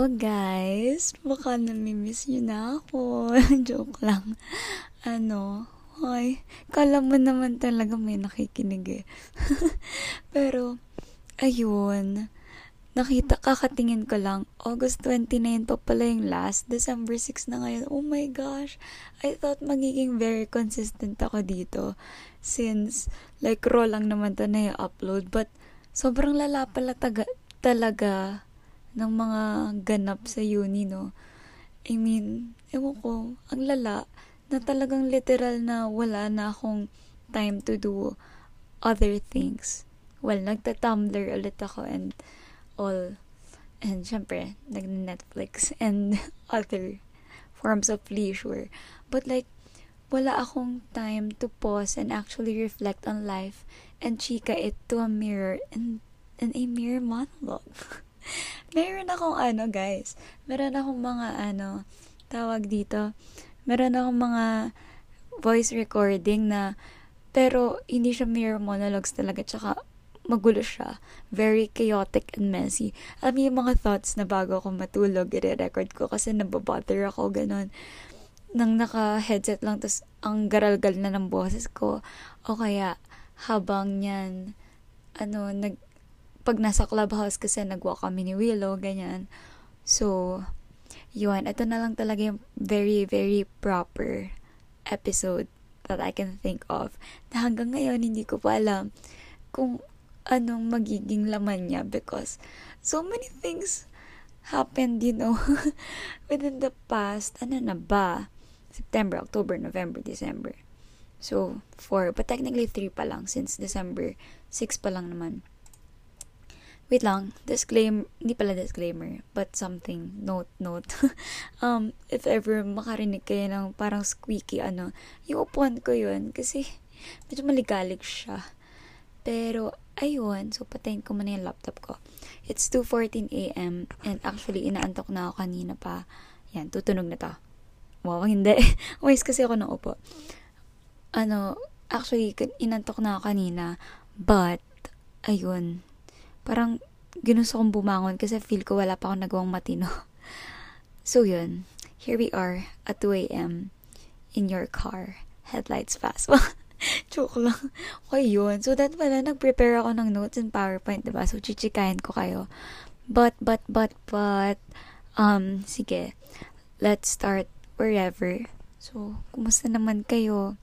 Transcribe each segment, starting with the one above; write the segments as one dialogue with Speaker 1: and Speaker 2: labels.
Speaker 1: Hello guys! Baka namimiss nyo na ako. Joke lang. Ano, ay, kala mo naman talaga may nakikinig eh. Pero, ayun, nakita, kakatingin ko lang, August 29 pa pala yung last, December 6 na ngayon. Oh my gosh! I thought magiging very consistent ako dito. Since, like, raw lang naman to na i-upload. But, sobrang lala pala taga, talaga ng mga ganap sa uni, no? I mean, ewan ko, ang lala na talagang literal na wala na akong time to do other things. Well, nagta-tumblr ulit ako and all. And syempre, nag-Netflix and other forms of leisure. But like, wala akong time to pause and actually reflect on life and chika it to a mirror and, and a mirror monologue. meron akong ano, guys. Meron akong mga ano, tawag dito. Meron akong mga voice recording na pero hindi siya mirror monologues talaga tsaka magulo siya. Very chaotic and messy. Alam niyo yung mga thoughts na bago ako matulog, i-record ko kasi nababother ako, ganun. Nang naka-headset lang, tas ang garalgal na ng boses ko. O kaya, habang yan, ano, nag, pag nasa clubhouse kasi nag-walk kami ni Willow, ganyan. So, yun, ito na lang talaga yung very, very proper episode that I can think of. Na hanggang ngayon, hindi ko pa alam kung anong magiging laman niya because so many things happened, you know, within the past, ano na ba? September, October, November, December. So, four. But technically, three pa lang since December. Six pa lang naman. Wait lang, disclaimer, hindi pala disclaimer, but something, note, note. um, if ever makarinig kayo ng parang squeaky, ano, yung upuan ko yun, kasi medyo maligalig siya. Pero, ayun, so patayin ko muna yung laptop ko. It's 2.14 a.m. and actually, inaantok na ako kanina pa. Yan, tutunog na to. Wow, hindi. Umayos kasi ako ng upo. Ano, actually, inantok na ako kanina, but, ayun, parang ginusto kong bumangon kasi feel ko wala pa akong nagawang matino. So yun, here we are at 2 a.m. in your car. Headlights fast. Joke lang. Okay yun. So that pala, nag-prepare ako ng notes in PowerPoint, diba? So chichikahin ko kayo. But, but, but, but, um, sige. Let's start wherever. So, kumusta naman kayo?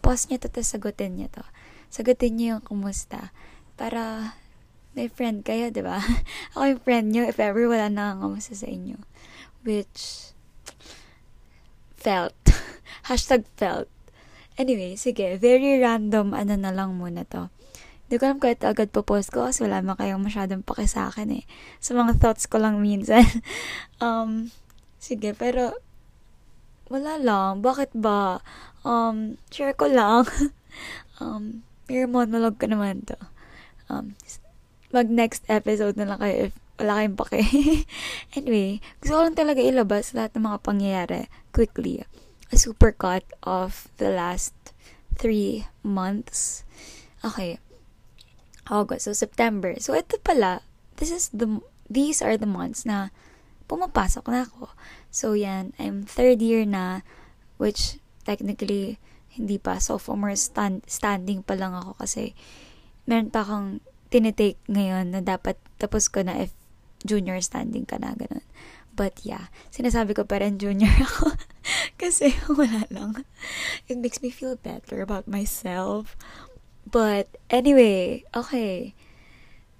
Speaker 1: Pause niyo to, tapos sagutin niyo to. Sagutin niyo yung kumusta. Para may friend kayo, di ba? Ako yung friend nyo if ever wala nangangamusta sa inyo. Which, felt. Hashtag felt. Anyway, sige, very random ano na lang muna to. Hindi ko alam kahit agad po-post ko kasi wala man kayong masyadong paki sa akin eh. Sa mga thoughts ko lang minsan. um, sige, pero wala lang. Bakit ba? Um, share ko lang. um, mere monologue ko naman to. Um, mag next episode na lang kayo if wala kayong pake. anyway, gusto ko lang talaga ilabas lahat ng mga pangyayari quickly. A super cut of the last three months. Okay. August. So, September. So, ito pala, this is the, these are the months na pumapasok na ako. So, yan, I'm third year na, which technically, hindi pa sophomore stand, standing pa lang ako kasi meron pa akong tinitake ngayon na dapat tapos ko na if junior standing ka na, ganun. But yeah, sinasabi ko pa rin junior ako. kasi wala lang. It makes me feel better about myself. But anyway, okay.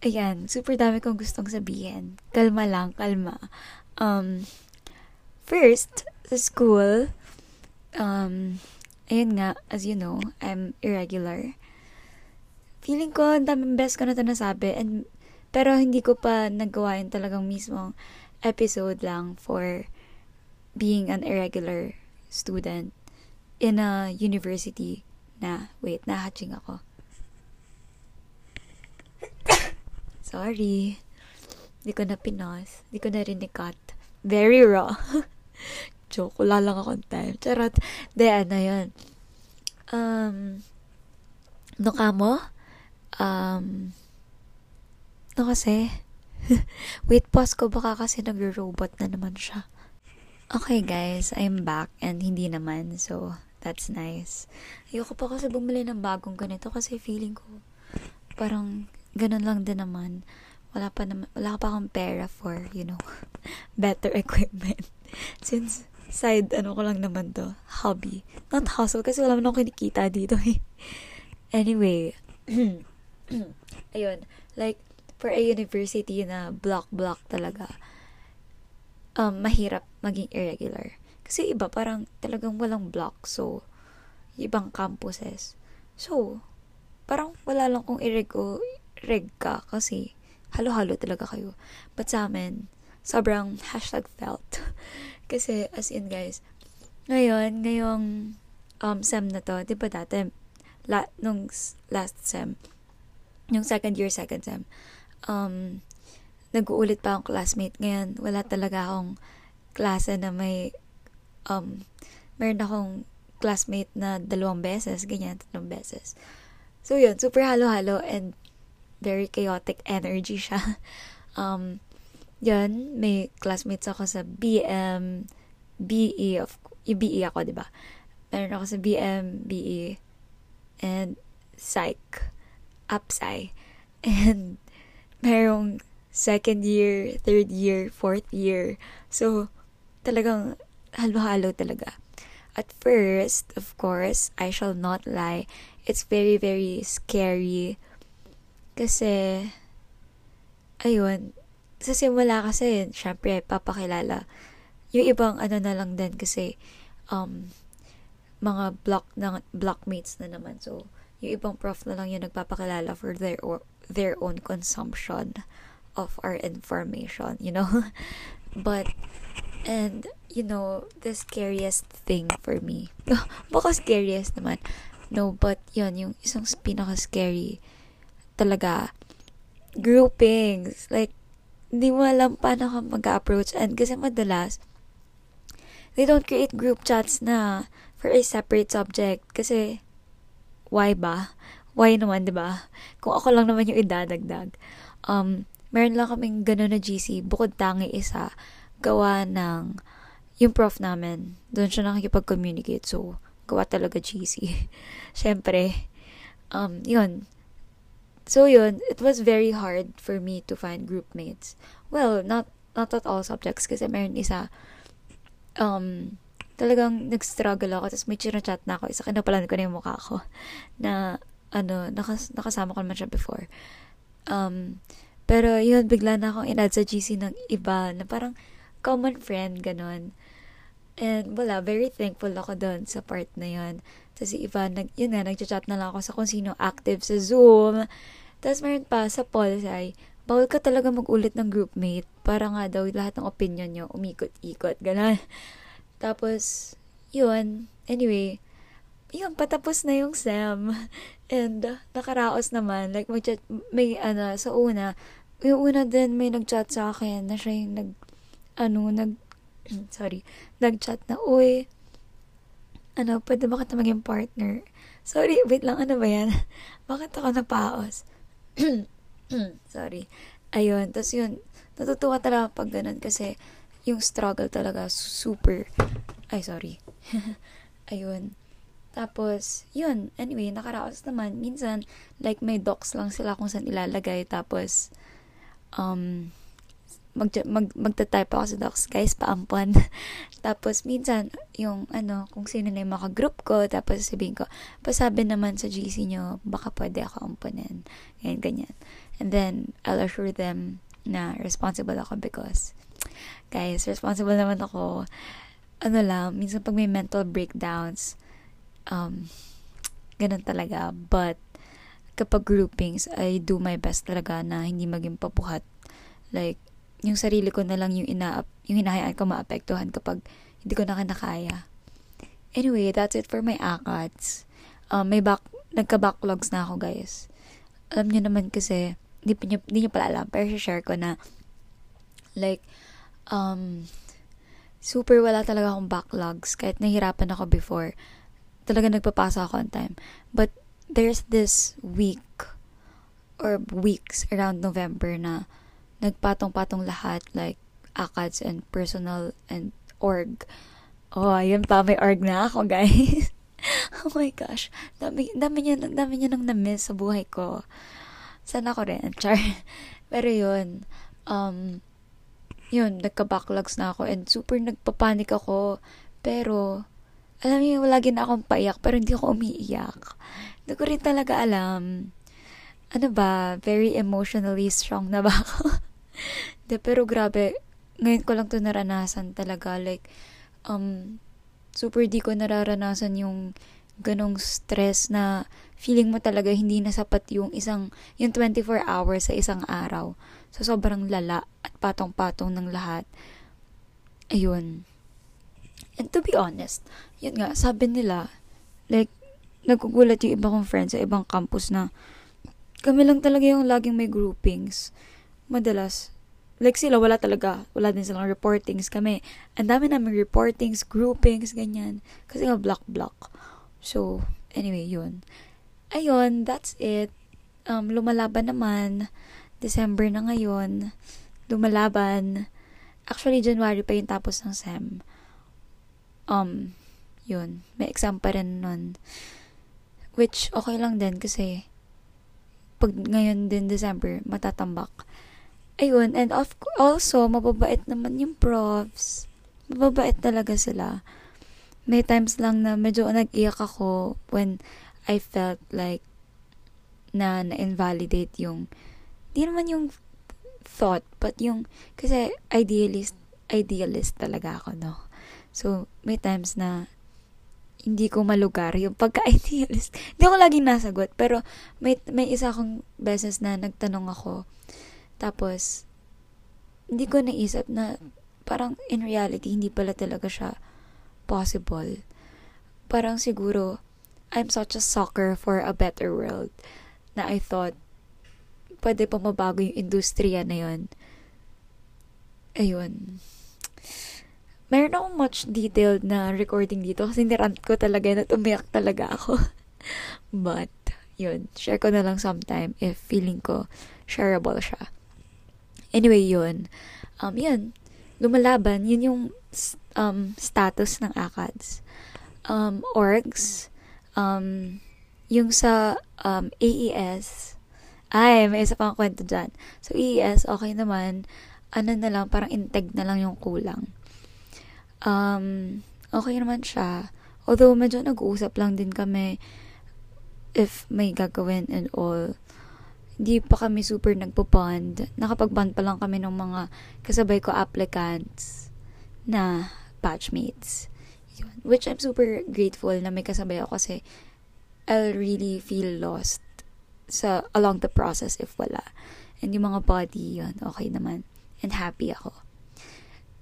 Speaker 1: Ayan, super dami kong gustong sabihin. Kalma lang, kalma. Um, first, sa school, um, ayun nga, as you know, I'm irregular feeling ko, ang daming best ko na ito nasabi. And, pero hindi ko pa nagawa yung talagang mismong episode lang for being an irregular student in a university na, wait, nahatching ako. Sorry. Hindi ko na pinos. Hindi ko na rin cut. Very raw. Joke, wala lang akong time. Charot. De, ano yun. Um, no ka mo? Um, no kasi, Wait, pause ko baka kasi nagro-robot na naman siya. Okay guys, I'm back and hindi naman. So, that's nice. Ayoko pa kasi bumili ng bagong ganito kasi feeling ko parang ganun lang din naman. Wala pa naman, wala pa akong pera for, you know, better equipment. Since side ano ko lang naman to, hobby. Not hustle kasi wala man akong kinikita dito eh. Anyway, ayun, like for a university na block-block talaga um, mahirap maging irregular. Kasi iba parang talagang walang block. So, ibang campuses. So, parang wala lang kung ireg reg ka kasi halo-halo talaga kayo. But sa amin, sobrang hashtag felt. kasi as in guys, ngayon, ngayong um, sem na to, di ba dati, la, nung last sem, yung second year, second sem, um, nag-uulit pa akong classmate. Ngayon, wala talaga akong klase na may, um, meron akong classmate na dalawang beses, ganyan, tatlong beses. So, yun, super halo-halo and very chaotic energy siya. um, yun, may classmates ako sa BM, BE, of, yung BE ako, di ba? Meron ako sa BM, BE, and Psych, UpSci, and merong second year, third year, fourth year. So, talagang halo-halo talaga. At first, of course, I shall not lie, it's very, very scary. Kasi, ayun, sa simula kasi, syempre, papakilala. Yung ibang ano na lang din kasi, um, mga block na, blockmates na naman. So, yung ibang prof na lang yung nagpapakilala for their, or, their own consumption of our information, you know? but, and, you know, the scariest thing for me, baka scariest naman, no, but yun, yung isang pinaka-scary talaga, groupings, like, hindi mo alam paano ka mag-approach, and kasi madalas, they don't create group chats na for a separate subject, kasi, why ba? Why naman, di ba? Kung ako lang naman yung idadagdag. Um, meron lang kaming gano'n na GC, bukod tangi isa, gawa ng, yung prof namin, doon siya nakikipag-communicate, so, gawa talaga GC. Siyempre, um, yun. So, yun, it was very hard for me to find group mates. Well, not, not at all subjects, kasi meron isa, um, talagang nag-struggle ako, tapos may chat na ako, isa kinapalan ko na yung mukha ko, na, ano, nakas, nakasama ko naman siya before. Um, pero yun, bigla na akong inad sa GC ng iba na parang common friend, ganon. And wala, very thankful ako doon sa part na yun. Tapos si Ivan, nag, yun nga, nagchat na lang ako sa kung sino active sa Zoom. Tapos meron pa sa Polsai, bawal ka talaga mag-ulit ng groupmate para nga daw lahat ng opinion nyo umikot-ikot, gano'n. Tapos, yun, anyway, yun, patapos na yung SEM. And, uh, nakaraos naman. Like, mag may, ano, sa una, yung una din may nag-chat sa akin na siya yung nag, ano, nag, sorry, nag-chat na, uy, ano, pwede ba kita maging partner? Sorry, wait lang, ano ba yan? Bakit ako napaos? sorry. Ayun, tapos yun, natutuwa talaga pag ganun kasi yung struggle talaga super, ay, sorry. Ayun. Tapos, yun, anyway, nakaraos naman. Minsan, like, may docs lang sila kung saan ilalagay. Tapos, um, mag, mag, magta-type ako sa docs, guys, paampon. tapos, minsan, yung, ano, kung sino na yung maka-group ko, tapos sabihin ko, pasabi naman sa GC nyo, baka pwede ako amponin. Ganyan, ganyan. And then, I'll assure them na responsible ako because, guys, responsible naman ako. Ano lang, minsan pag may mental breakdowns, um, ganun talaga. But, kapag groupings, I do my best talaga na hindi maging papuhat like, yung sarili ko na lang yung, ina yung hinahayaan ko maapektuhan kapag hindi ko na kinakaya. Anyway, that's it for my ACADS. Um, may back, nagka-backlogs na ako, guys. Alam niyo naman kasi, hindi, niyo, hindi niyo pala alam, pero share ko na, like, um, super wala talaga akong backlogs. Kahit nahirapan ako before, talaga nagpapasa ako on time. But, there's this week, or weeks around November na nagpatong-patong lahat, like, ACADS and personal and org. Oh, ayun pa, may org na ako, guys. oh my gosh. Dami, dami niya, dami niya nang na-miss sa buhay ko. Sana ako rin. Char. Pero yun, um, yun, nagka-backlogs na ako and super nagpapanik ako. Pero, alam niyo, lagi na akong paiyak pero hindi ako umiiyak. Hindi ko rin talaga alam. Ano ba, very emotionally strong na ba ako? De, pero grabe, ngayon ko lang to naranasan talaga. Like, um, super di ko nararanasan yung ganong stress na feeling mo talaga hindi na sapat yung isang, yung 24 hours sa isang araw. So, sobrang lala at patong-patong ng lahat. Ayun. And to be honest, yun nga, sabi nila, like, nagkugulat yung iba kong friends sa ibang campus na kami lang talaga yung laging may groupings. Madalas, like sila, wala talaga. Wala din silang reportings. Kami, ang dami namin reportings, groupings, ganyan. Kasi nga block-block. So, anyway, yun. Ayun, that's it. Um, lumalaban naman. December na ngayon. Lumalaban. Actually, January pa yung tapos ng SEM. Um, yun. May exam pa rin nun. Which, okay lang din kasi pag ngayon din December, matatambak ayun, and of also, mababait naman yung profs. Mababait talaga sila. May times lang na medyo nag-iyak ako when I felt like na na-invalidate yung, di naman yung thought, but yung, kasi idealist, idealist talaga ako, no? So, may times na hindi ko malugar yung pagka-idealist. hindi ako laging nasagot, pero may, may isa akong beses na nagtanong ako, tapos, hindi ko naisip na parang in reality, hindi pala talaga siya possible. Parang siguro, I'm such a sucker for a better world na I thought, pwede pa mabago yung industriya na yun. Ayun. Meron akong much detailed na recording dito kasi nirant ko talaga na umiyak talaga ako. But, yun, share ko na lang sometime if feeling ko shareable siya. Anyway, yun. Um, yun. Lumalaban. Yun yung um, status ng ACADS. Um, orgs. Um, yung sa um, AES. Ay, may isa pang kwento dyan. So, AES, okay naman. Ano na lang, parang integ na lang yung kulang. Um, okay naman siya. Although, medyo nag-uusap lang din kami if may gagawin and all hindi pa kami super nagpo-bond. Nakapag-bond pa lang kami ng mga kasabay ko applicants na batchmates. Yun. Which I'm super grateful na may kasabay ako kasi I'll really feel lost sa along the process if wala. And yung mga body, yun, okay naman. And happy ako.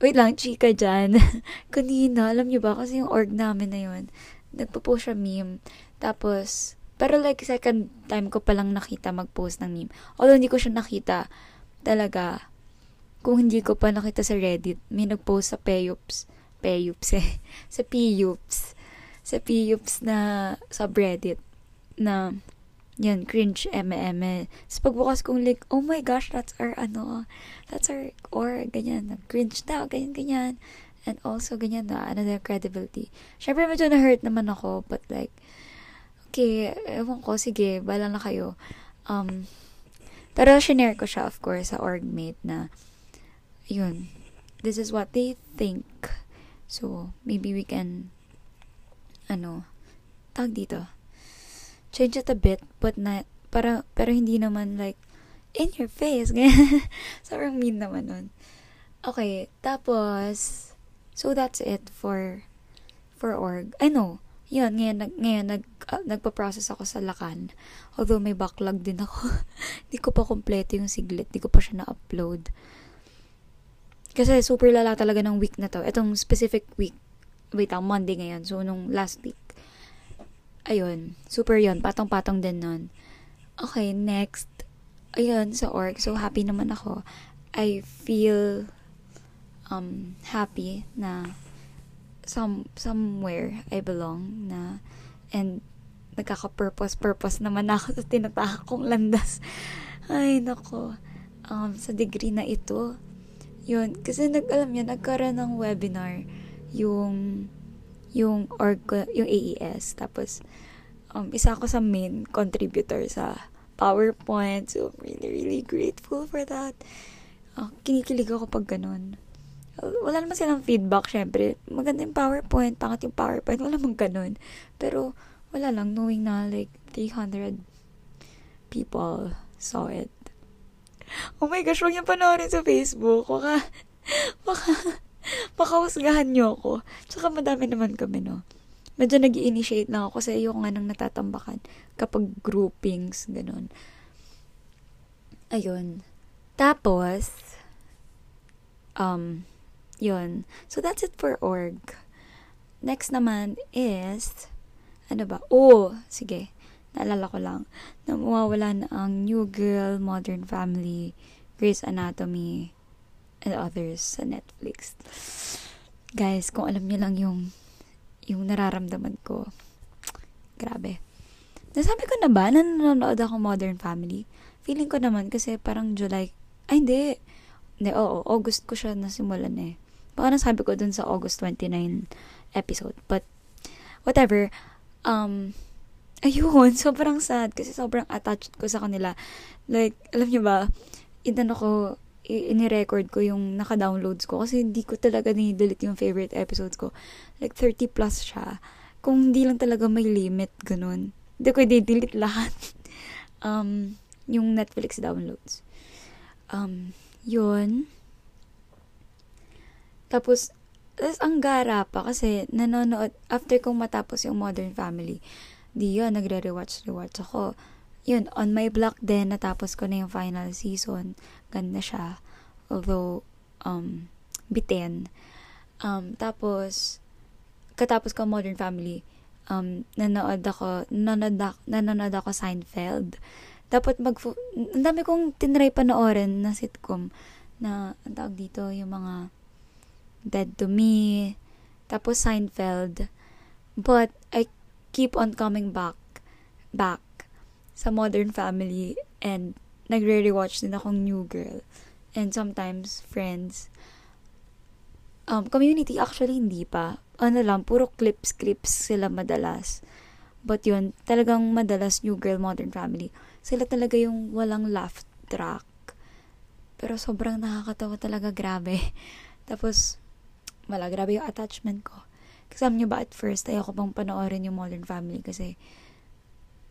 Speaker 1: Wait lang, chika dyan. Kanina, alam niyo ba, kasi yung org namin na yun, nagpo-post siya meme. Tapos, pero like second time ko palang nakita mag-post ng meme. Although hindi ko siya nakita talaga. Kung hindi ko pa nakita sa Reddit, may nag-post sa Payups. Payups eh. sa Piyups. Sa Piyups na subreddit na yan, cringe, eme-eme. Pagbukas kong link, oh my gosh, that's our, ano, that's our, or, ganyan, cringe na, ganyan, ganyan. And also, ganyan na, another credibility. Siyempre, medyo na-hurt naman ako, but like, okay, ewan ko, sige, bala na kayo. Um, pero shinare ko siya, of course, sa orgmate na, yun, this is what they think. So, maybe we can, ano, tag dito, change it a bit, but not, para, pero hindi naman like, in your face. Sobrang mean naman nun. Okay, tapos, so that's it for, for org. I know, yun, ngayon, nag, ngayon nag, uh, nagpa-process ako sa Lakan. Although may backlog din ako. Hindi ko pa kompleto yung siglit. Hindi ko pa siya na-upload. Kasi super lala talaga ng week na to. Itong specific week. Wait lang, Monday ngayon. So, nung last week. Ayun. Super yon Patong-patong din nun. Okay, next. Ayun, sa org. So, happy naman ako. I feel um, happy na some somewhere I belong na and nagkaka-purpose purpose naman ako sa tinatahak kong landas. Ay nako. um, sa degree na ito. Yun, kasi nag, alam niya, nagkaroon ng webinar yung yung org yung AES tapos um, isa ako sa main contributor sa PowerPoint. So I'm really really grateful for that. Uh, kinikilig ako pag ganun. Wala naman silang feedback syempre. Maganda yung PowerPoint pangat yung PowerPoint wala namang ganun. Pero wala lang knowing na like 300 people saw it. Oh my gosh, huwag niyo panoorin sa Facebook. Baka, baka, baka husgahan niyo ako. Tsaka madami naman kami, no? Medyo nag initiate lang ako kasi ayoko nga nang natatambakan kapag groupings, ganun. Ayun. Tapos, um, yun. So, that's it for org. Next naman is, ano ba? Oh, sige naalala ko lang, na mawawala na ang New Girl, Modern Family, Grey's Anatomy, and others sa Netflix. Guys, kung alam niyo lang yung yung nararamdaman ko, grabe. Nasabi ko na ba na nanonood ako Modern Family? Feeling ko naman kasi parang July, ay hindi. Hindi, oo, August ko siya nasimulan eh. Baka nasabi ko dun sa August 29 episode. But, whatever. Um, ayun, sobrang sad kasi sobrang attached ko sa kanila. Like, alam niyo ba, inano ko, ini-record ko yung naka-downloads ko kasi hindi ko talaga ni-delete yung favorite episodes ko. Like, 30 plus siya. Kung hindi lang talaga may limit, ganun. Hindi ko i-delete lahat. um, yung Netflix downloads. Um, yun. Tapos, tapos ang gara pa kasi nanonood, after kong matapos yung Modern Family, di yun, nagre-rewatch, rewatch ako. Yun, on my block din, natapos ko na yung final season. Ganda siya. Although, um, bitin. Um, tapos, katapos ko Modern Family, um, nanood ako, nanood ako, nanood ako Seinfeld. Dapat mag, ang dami kong tinry panoorin na sitcom na, ang tawag dito, yung mga Dead to Me, tapos Seinfeld. But, I keep on coming back back sa Modern Family and nagre-rewatch din akong New Girl and sometimes Friends. Um, community, actually hindi pa. Ano lang, puro clips-clips sila madalas. But yun, talagang madalas New Girl, Modern Family. Sila talaga yung walang laugh track. Pero sobrang nakakatawa talaga, grabe. Tapos, wala, grabe yung attachment ko. Kasi alam nyo ba, at first, ayoko pang panoorin yung Modern Family kasi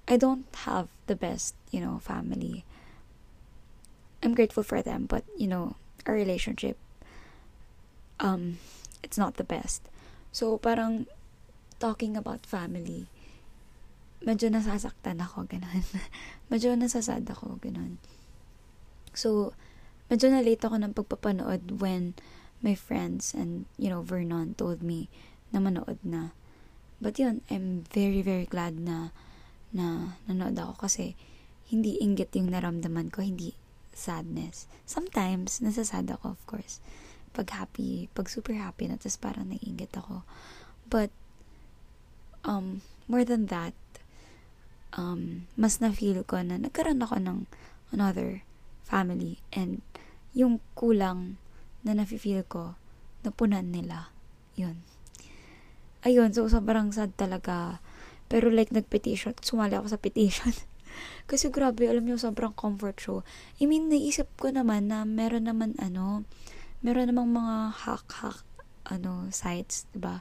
Speaker 1: I don't have the best, you know, family. I'm grateful for them, but, you know, our relationship, um, it's not the best. So, parang, talking about family, medyo nasasaktan ako, ganun. medyo nasasad ako, ganun. So, medyo na-late ako ng pagpapanood when my friends and, you know, Vernon told me na manood na. But yun, I'm very, very glad na na nanood ako kasi hindi inggit yung naramdaman ko, hindi sadness. Sometimes, nasasad ako, of course. Pag happy, pag super happy na, tapos parang naiingit ako. But, um, more than that, um, mas na-feel ko na nagkaroon ako ng another family and yung kulang na nafe-feel ko, napunan nila. Yun ayun, so sobrang sad talaga. Pero like, nag-petition, sumali ako sa petition. Kasi grabe, alam niyo, sobrang comfort show. I mean, naisip ko naman na meron naman ano, meron namang mga hack-hack, ano, sites, ba diba?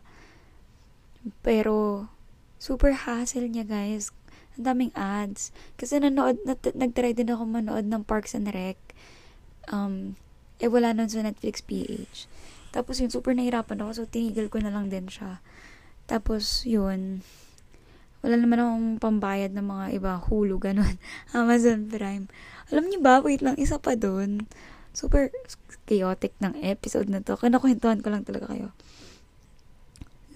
Speaker 1: Pero, super hassle niya, guys. Ang daming ads. Kasi nanood, nat- nag-try din ako manood ng Parks and Rec. Um, eh, wala nun sa Netflix PH. Tapos yun, super nahirapan ako, so tinigil ko na lang din siya. Tapos, yun. Wala naman akong pambayad ng mga iba, Hulu, ganun. Amazon Prime. Alam niyo ba, wait lang, isa pa dun. Super chaotic ng episode na to. Kinakwentuhan ko lang talaga kayo.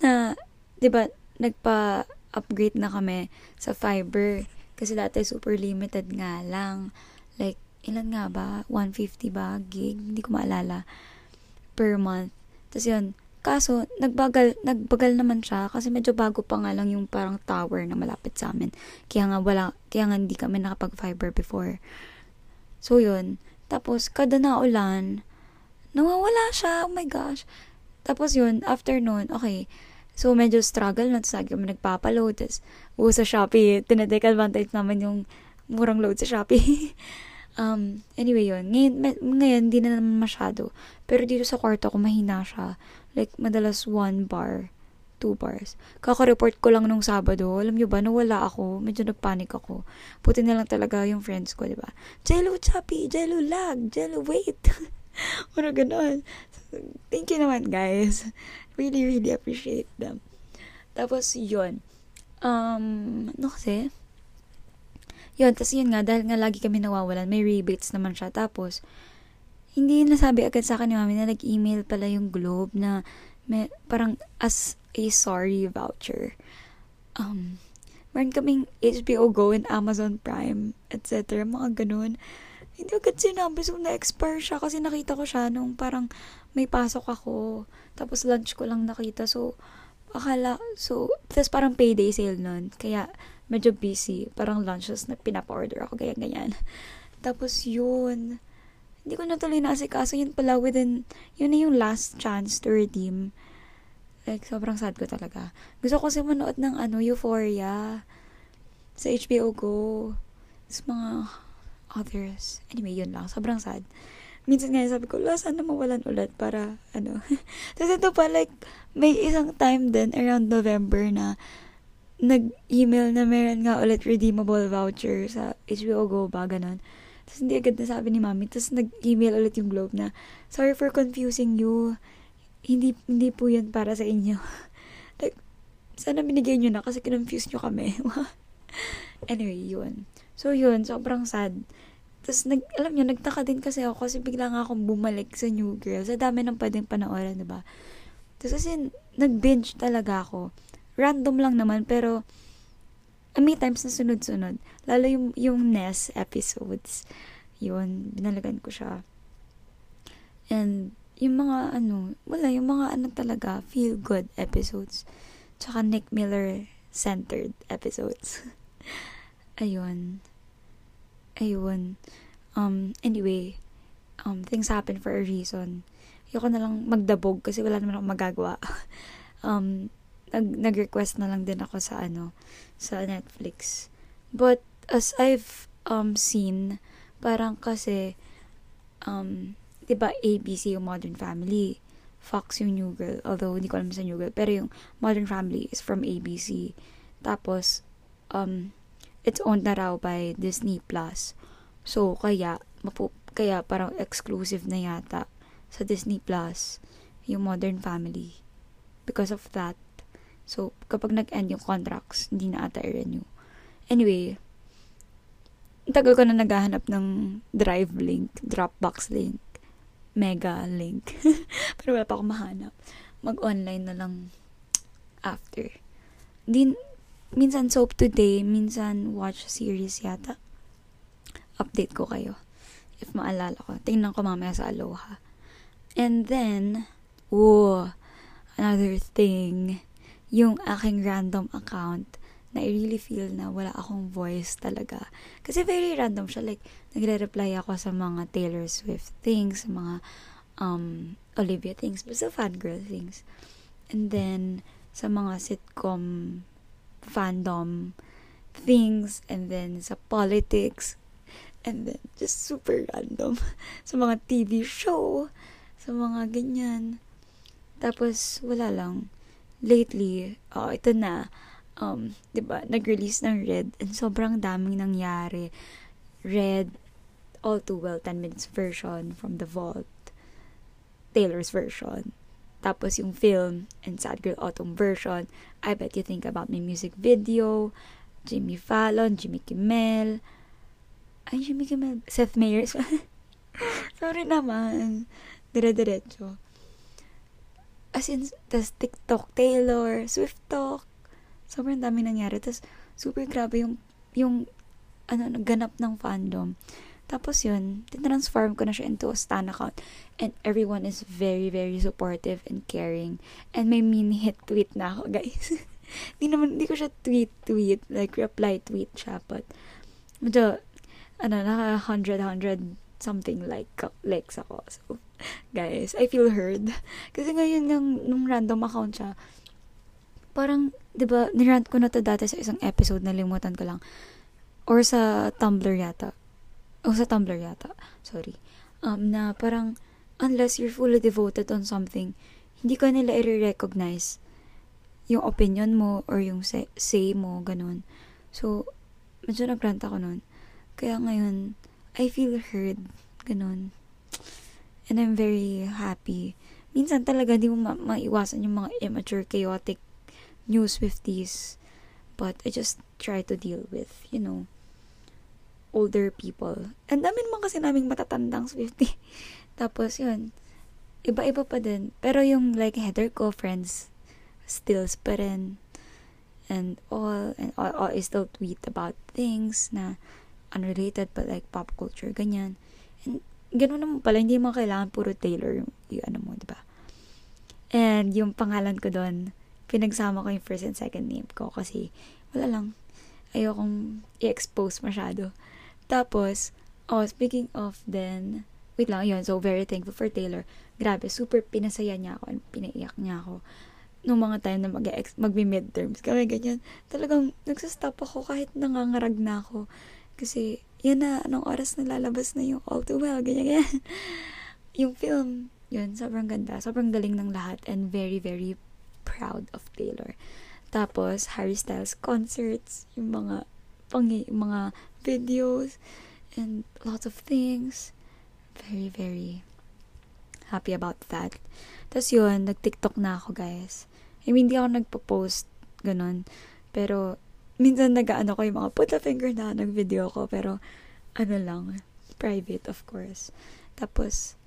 Speaker 1: Na, di ba, nagpa-upgrade na kami sa fiber. Kasi dati super limited nga lang. Like, ilan nga ba? 150 ba? Gig? Hindi ko maalala. Per month. Tapos yun, Kaso, nagbagal, nagbagal naman siya kasi medyo bago pa nga lang yung parang tower na malapit sa amin. Kaya nga wala, kaya nga hindi kami nakapag-fiber before. So, yun. Tapos, kada na ulan, nawawala siya. Oh my gosh. Tapos yun, after nun, okay, So, medyo struggle na. Tapos, lagi kami nagpapaload. Tapos, uh, sa Shopee, tinatake advantage naman yung murang load sa Shopee. um, anyway, yun. Ngayon, ngayon, hindi na naman masyado. Pero dito sa kwarto ko, mahina siya. Like, madalas one bar, two bars. Kaka-report ko lang nung Sabado. Alam nyo ba, nawala ako. Medyo nagpanik ako. Puti na lang talaga yung friends ko, di ba? Jello choppy, jello lag, jello wait. Ano ganon. Thank you naman, guys really, really appreciate them. Tapos, yun. Um, ano kasi? Yun, tapos yun nga, dahil nga lagi kami nawawalan, may rebates naman siya. Tapos, hindi nasabi agad sa akin ni mami na nag-email pala yung Globe na may, parang as a sorry voucher. Um, meron kaming HBO Go and Amazon Prime, etc. Mga ganun. Hindi agad sinabi, so na-expire siya kasi nakita ko siya nung parang may pasok ako. Tapos lunch ko lang nakita. So, akala, so, tapos parang payday sale nun. Kaya, medyo busy. Parang lunches na pinapa-order ako, ganyan-ganyan. Tapos, yun. Hindi ko natuloy na kasi kaso yun pala within, yun na yung last chance to redeem. Like, sobrang sad ko talaga. Gusto ko kasi manood ng ano, Euphoria. Sa HBO Go. Tapos mga others. Anyway, yun lang. Sobrang sad minsan nga sabi ko, la, sana mawalan ulit para, ano. Tapos ito pa, like, may isang time din around November na nag-email na meron nga ulit redeemable voucher sa HBO Go ba, ganun. Tapos hindi agad nasabi ni mami. Tapos nag-email ulit yung Globe na, sorry for confusing you. Hindi, hindi po yun para sa inyo. like, sana binigay nyo na kasi kinonfuse nyo kami. anyway, yun. So, yun. Sobrang sad. Tapos, nag, alam niyo, nagtaka din kasi ako kasi bigla nga akong bumalik sa New Girl. Sa dami ng pwedeng panoorin, diba? Tapos kasi, nag-binge talaga ako. Random lang naman, pero may times na sunod-sunod. Lalo yung, yung NES episodes. Yun, binalagan ko siya. And, yung mga ano, wala, yung mga ano talaga, feel-good episodes. Tsaka Nick Miller centered episodes. Ayun ayun. Um, anyway, um, things happen for a reason. Ayoko na lang magdabog kasi wala naman akong magagawa. um, nag, nag-request na lang din ako sa ano, sa Netflix. But, as I've um, seen, parang kasi, um, di ba ABC yung Modern Family, Fox yung New Girl, although hindi ko alam sa New Girl, pero yung Modern Family is from ABC. Tapos, um, it's owned na raw by Disney Plus. So, kaya, mapu- kaya parang exclusive na yata sa Disney Plus yung Modern Family. Because of that. So, kapag nag-end yung contracts, hindi na ata i-renew. Anyway, tagal ko na naghahanap ng Drive link, Dropbox link, Mega link. Pero wala pa akong mahanap. Mag-online na lang after. Hindi, minsan soap today, minsan watch series yata. Update ko kayo. If maalala ko. Tingnan ko mamaya sa Aloha. And then, oh, another thing, yung aking random account na I really feel na wala akong voice talaga. Kasi very random siya. Like, nagre-reply ako sa mga Taylor Swift things, sa mga um, Olivia things, basta fangirl things. And then, sa mga sitcom fandom things and then sa politics and then just super random sa mga TV show sa mga ganyan tapos wala lang lately oh ito na um 'di ba nag-release ng Red and sobrang daming nangyari Red All Too Well 10 minutes version from the vault Taylor's version tapos yung film and Sad Girl Autumn version, I Bet You Think About My music video, Jimmy Fallon, Jimmy Kimmel, ay Jimmy Kimmel, Seth Meyers. Sorry naman. Dire-diretso. As in, tas TikTok, Taylor, Swift Talk. Sobrang dami nangyari. Tas super grabe yung, yung, ano, ganap ng fandom. Tapos yun, tinransform ko na siya into a stan account. And everyone is very, very supportive and caring. And may mini hit tweet na ako, guys. Hindi naman, hindi ko siya tweet-tweet. Like, reply tweet siya. But, medyo, ano, naka 100, 100 something like Lex ako. So, guys, I feel heard. Kasi ngayon yung nung random account siya, parang, di ba, nirant ko na to dati sa isang episode, nalimutan ko lang. Or sa Tumblr yata. O sa Tumblr yata. Sorry. Um, na parang, unless you're fully devoted on something, hindi ka nila i-recognize yung opinion mo or yung say, say mo, ganun. So, medyo nagrant ako nun. Kaya ngayon, I feel heard. Ganun. And I'm very happy. Minsan talaga di mo ma- maiwasan yung mga immature, chaotic new Swifties. But I just try to deal with, you know, older people. And dami naman kasi naming matatandang Swiftie. Tapos yun, iba-iba pa din. Pero yung like header ko, friends, stills pa rin. And all, and all, all I still tweet about things na unrelated but like pop culture, ganyan. And ganun naman pala, hindi mo kailangan puro Taylor yung, yung ano mo, di ba? And yung pangalan ko doon, pinagsama ko yung first and second name ko kasi wala lang. Ayokong i-expose masyado. Tapos, oh, speaking of then, wait lang, yun, so very thankful for Taylor. Grabe, super pinasaya niya ako, pinaiyak niya ako nung mga time na mag magbi-midterms kami ganyan. Talagang nagsastop ako kahit nangangarag na ako. Kasi, yan na, anong oras na lalabas na yung All Too Well, ganyan, ganyan. yung film, yun, sobrang ganda. Sobrang galing ng lahat and very, very proud of Taylor. Tapos, Harry Styles concerts, yung mga, pang, mga videos, and lots of things. Very, very happy about that. Tapos yun, nag-TikTok na ako, guys. I mean, hindi ako nagpo-post, ganun. Pero, minsan nag-ano ko yung mga put a finger na nag-video ko. Pero, ano lang, private, of course. Tapos,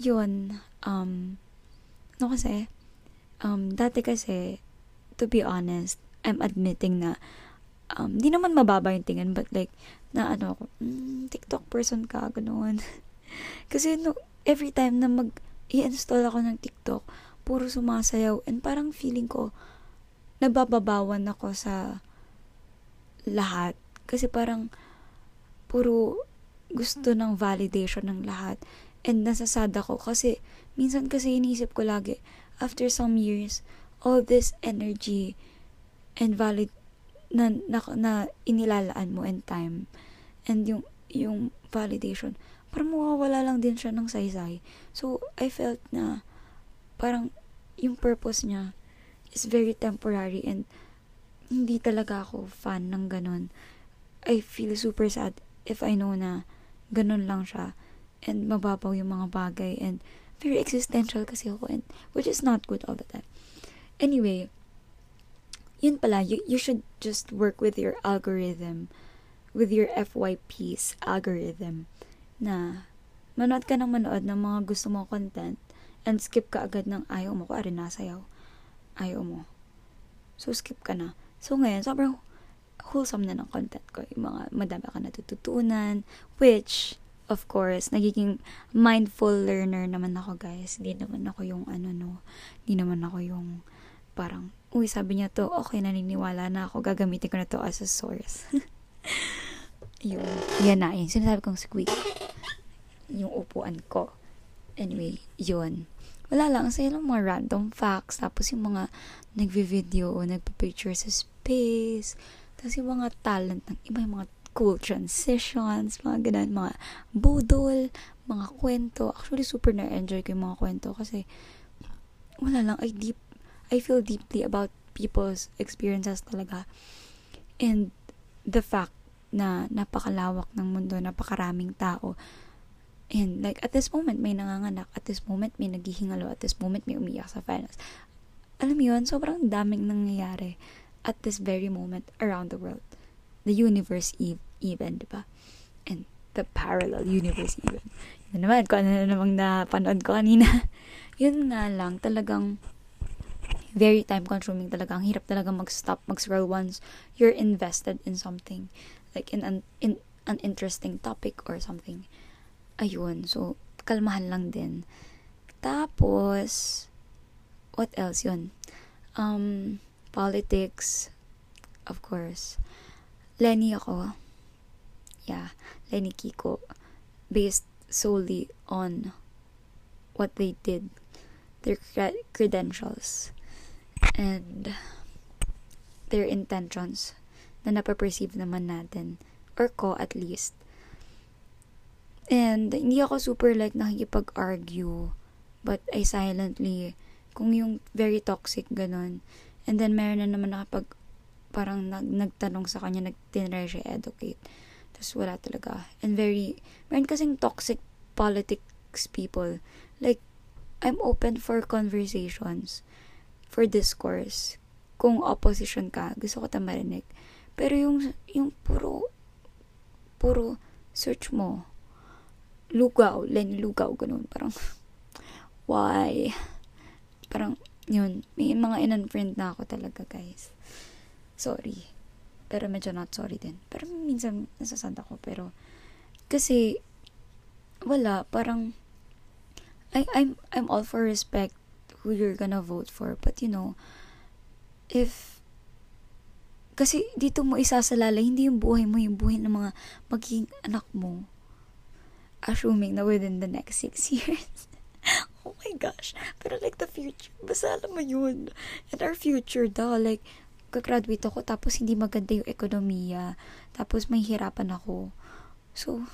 Speaker 1: yun, um, no kasi, um, dati kasi, to be honest, I'm admitting na, um, di naman mababa yung tingin, but like, na ano ako, mm, TikTok person ka, ganoon. kasi, no, every time na mag, i-install ako ng TikTok, puro sumasayaw. And parang feeling ko, nabababawan ako sa lahat. Kasi parang, puro gusto ng validation ng lahat. And nasasad ako kasi, minsan kasi iniisip ko lagi, after some years, all this energy and valid na, na, na inilalaan mo and time and yung yung validation parang mawawala lang din siya ng saysay so I felt na parang yung purpose niya is very temporary and hindi talaga ako fan ng ganun. I feel super sad if I know na ganun lang siya and mababaw yung mga bagay and very existential kasi ako and which is not good all the time. Anyway, yun pala, you, you should just work with your algorithm, with your FYP's algorithm na manood ka ng manood ng mga gusto mo content and skip ka agad ng ayaw mo, kuwari nasayaw, ayaw mo. So, skip ka na. So, ngayon, sobrang wholesome na ng content ko. Yung mga madami ka natututunan, which, of course, nagiging mindful learner naman ako, guys. Hindi naman ako yung ano, no. Hindi naman ako yung parang, uy, sabi niya to, okay, naniniwala na ako, gagamitin ko na to as a source. yun. Yan na, yun. Sinasabi kong squeak. Yung upuan ko. Anyway, yun wala lang, sa lang mga random facts, tapos yung mga nagvi-video o nagpa-picture sa space, tapos yung mga talent ng iba, yung mga cool transitions, mga ganun, mga budol, mga kwento. Actually, super na-enjoy ko yung mga kwento kasi wala lang, I deep, I feel deeply about people's experiences talaga. And the fact na napakalawak ng mundo, napakaraming tao, And like, at this moment, may nanganganak. At this moment, may naghihingalo. At this moment, may umiyak sa finals. Alam mo yun, sobrang daming nangyayari at this very moment around the world. The universe even, di ba? And the parallel universe even. Yun naman, kung ano na namang napanood ko kanina. yun nga lang, talagang very time consuming talaga. Ang hirap talaga mag-stop, mag-scroll once you're invested in something. Like in an, in an interesting topic or something ayun, so, kalmahan lang din. Tapos, what else yun? Um, politics, of course. Lenny ako. Yeah, Lenny Kiko. Based solely on what they did, their credentials, and their intentions na napaperceive naman natin, or ko at least. And hindi ako super like nakikipag-argue, but I silently, kung yung very toxic ganun, and then meron na naman nakapag, parang nag, nagtanong sa kanya, nagtinry siya educate. Tapos wala talaga. And very, meron kasing toxic politics people. Like, I'm open for conversations, for discourse. Kung opposition ka, gusto ko ta marinig. Pero yung, yung puro, puro search mo, lugaw, len lugaw, ganun. Parang, why? Parang, yun, may mga in-unfriend na ako talaga, guys. Sorry. Pero medyo not sorry din. Pero minsan, nasasad ako. Pero, kasi, wala, parang, I, I'm, I'm all for respect who you're gonna vote for. But, you know, if, kasi dito mo isasalala, hindi yung buhay mo, yung buhay ng mga magiging anak mo assuming na within the next six years. Oh my gosh. Pero like the future, basta alam mo yun. And our future daw, like, kagraduate ako, tapos hindi maganda yung ekonomiya. Tapos may hirapan ako. So,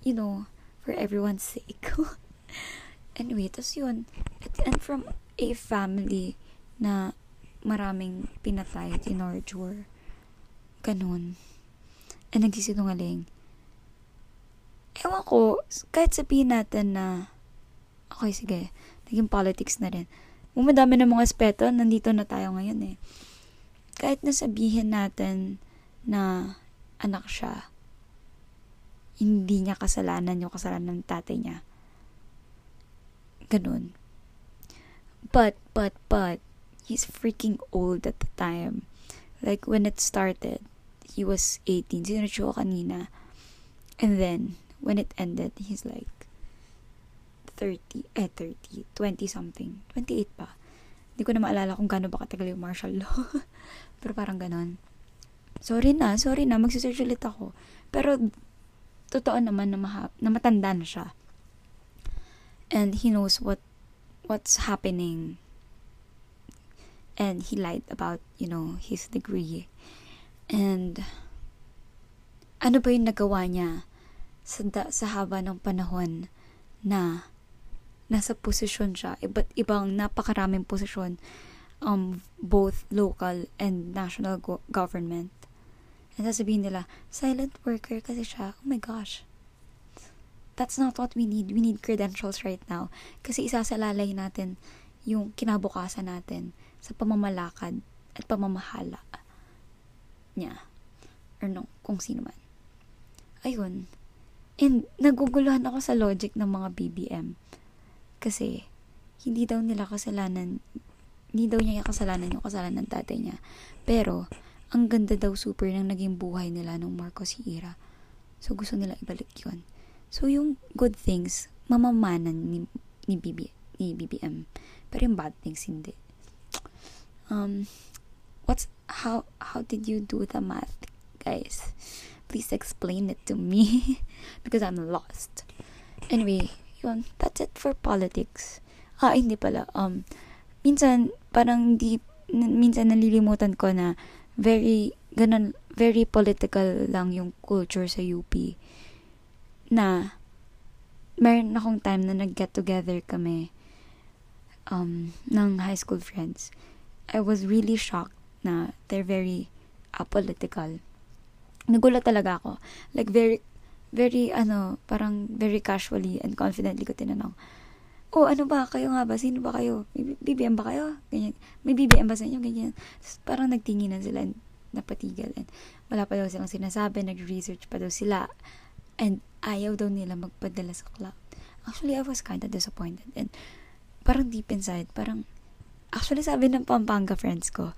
Speaker 1: you know, for everyone's sake. anyway, tapos yun. And from a family na maraming pinatay, tinorture. Ganun. And nagsisinungaling ewan ko, kahit sabihin natin na, okay, sige, naging politics na rin. Kung madami ng mga aspeto, nandito na tayo ngayon eh. Kahit na sabihin natin na anak siya, hindi niya kasalanan yung kasalanan ng tatay niya. Ganun. But, but, but, he's freaking old at the time. Like, when it started, he was 18. Sinunod ko kanina. And then, when it ended, he's like 30, eh 30, 20 something, 28 pa. Hindi ko na maalala kung gaano ba katagal yung martial law. Pero parang ganon. Sorry na, sorry na, magsisearch ulit ako. Pero, totoo naman na, maha- na matanda na siya. And he knows what what's happening. And he lied about, you know, his degree. And, ano ba yung nagawa niya sa, sa haba ng panahon na nasa posisyon siya, iba't ibang napakaraming posisyon, um, both local and national go- government. And sasabihin nila, silent worker kasi siya. Oh my gosh. That's not what we need. We need credentials right now. Kasi isasalalay natin yung kinabukasan natin sa pamamalakad at pamamahala niya. Or no, kung sino man. Ayun. And naguguluhan ako sa logic ng mga BBM. Kasi, hindi daw nila kasalanan, hindi daw niya kasalanan yung kasalanan ng tatay niya. Pero, ang ganda daw super ng naging buhay nila nung Marcos era. So, gusto nila ibalik yon So, yung good things, mamamanan ni, ni, BB, ni BBM. Pero yung bad things, hindi. Um, what's, how, how did you do the math, guys? please explain it to me because I'm lost. Anyway, yun, that's it for politics. Ah, hindi pala. Um, minsan, parang di, minsan nalilimutan ko na very, ganun, very political lang yung culture sa UP. Na, meron akong time na nag-get together kami um, ng high school friends. I was really shocked na they're very apolitical nagulat talaga ako. Like, very, very, ano, parang very casually and confidently ko tinanong, oh, ano ba, kayo nga ba? Sino ba kayo? May BBM ba kayo? Ganyan. May BBM ba sa inyo? Ganyan. Tapos, parang nagtinginan sila and napatigil. And wala pa daw silang sinasabi, nag-research pa daw sila. And ayaw daw nila magpadala sa cloud. Actually, I was kind of disappointed. And parang deep inside, parang, actually sabi ng Pampanga friends ko,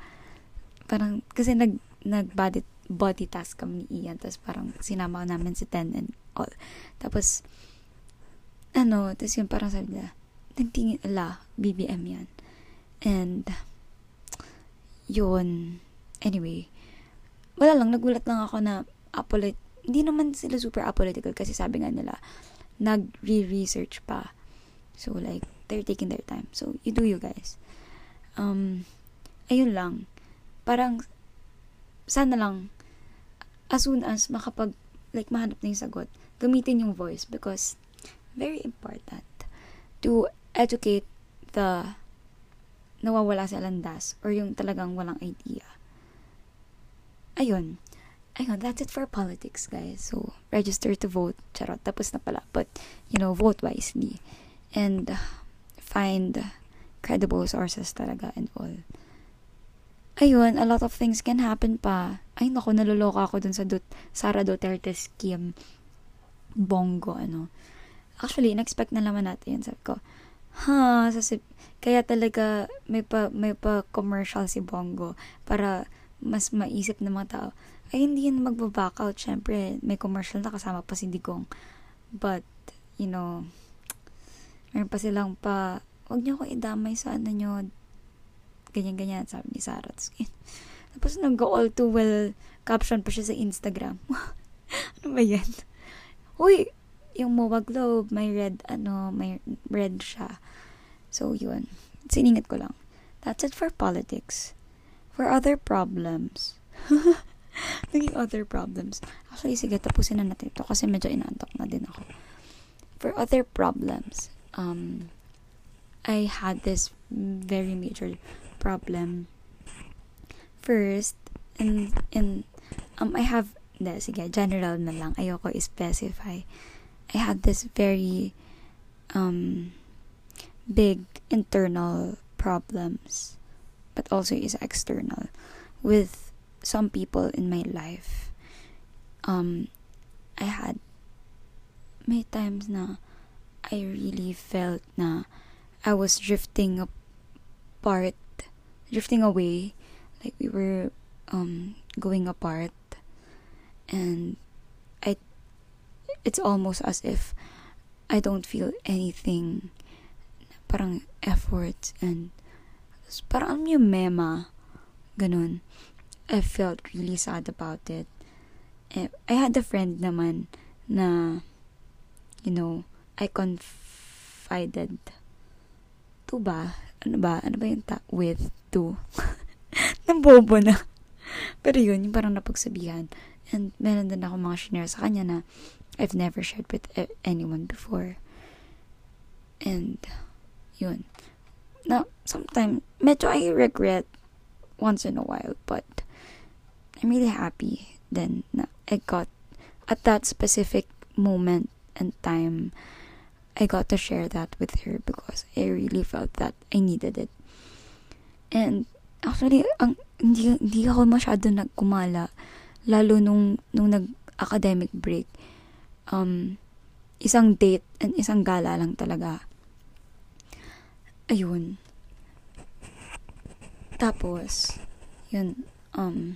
Speaker 1: parang, kasi nag, nag-body body task kami ni Ian. Tapos parang sinama namin si Ten and all. Tapos, ano, tapos yun parang sabi nila, nagtingin, ala, BBM yan. And, yun, anyway, wala lang, nagulat lang ako na apolit, hindi naman sila super apolitical kasi sabi nga nila, nag-re-research pa. So, like, they're taking their time. So, you do you guys. Um, ayun lang. Parang, sana lang, as soon as makapag, like, mahanap na yung sagot, gamitin yung voice because very important to educate the nawawala sa landas or yung talagang walang idea. Ayun. Ayun, that's it for politics, guys. So, register to vote. Charot, tapos na pala. But, you know, vote wisely. And, find credible sources talaga and all. Ayun, a lot of things can happen pa. Ay, naku, naluloka ako dun sa Dut Sara Duterte scheme. Bongo, ano. Actually, in-expect na naman natin yun. Sabi ko, ha, sasib- kaya talaga may pa, may pa commercial si Bongo para mas maisip ng mga tao. Ay, hindi yan magbaback out. Siyempre, may commercial na kasama pa si Digong. But, you know, meron pa silang pa, wag niyo ko idamay sa ano nyo, ganyan-ganyan, sabi ni Sarah. Tapos nag-go all too well caption pa siya sa Instagram. ano ba yan? Uy, yung MOA Globe, may red, ano, may red siya. So, yun. Siningit ko lang. That's it for politics. For other problems. Naging other problems. Actually, sige, tapusin na natin ito kasi medyo inaantok na din ako. For other problems, um, I had this very major problem. First, in, in, um, I have, hindi, sige, general na lang. Ayoko i-specify. I had this very, um, big internal problems, but also is external with some people in my life. Um, I had many times na I really felt na I was drifting apart, drifting away, like we were um going apart, and I. It's almost as if I don't feel anything. Parang effort and parang yung mema ganun. I felt really sad about it. Eh, I had a friend naman na you know I confided. To ba ano ba? Ano ba yung ta- with to? Bobo na. Pero yun yung parang napagsabihan. And meron din ako mga shinare sa kanya na I've never shared with anyone before. And yun. Now, sometimes, medyo I regret once in a while, but I'm really happy then na I got, at that specific moment and time, I got to share that with her because I really felt that I needed it. And, actually, ang, hindi, hindi ako masyado nagkumala, lalo nung, nung nag-academic break. Um, isang date and isang gala lang talaga ayun. Tapos, yun, um,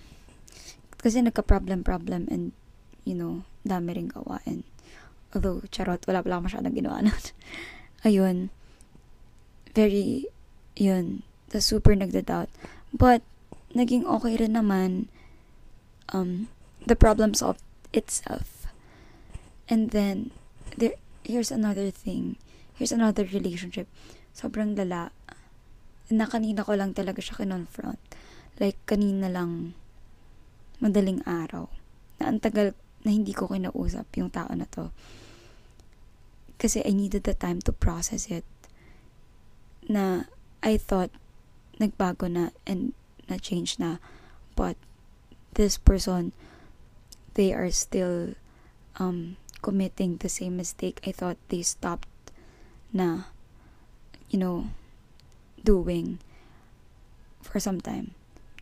Speaker 1: kasi nagka-problem-problem and, you know, dami rin gawain. Although, charot, wala pala masyadong ginawa nun. ayun, very, yun, the super nagda-doubt. But, naging okay rin naman, um, the problem solved itself. And then, there, here's another thing. Here's another relationship sobrang lala. Na kanina ko lang talaga siya kinonfront. Like, kanina lang, madaling araw. Na ang tagal na hindi ko kinausap yung tao na to. Kasi I needed the time to process it. Na I thought nagbago na and na-change na. But this person, they are still um, committing the same mistake. I thought they stopped na you know, doing for some time.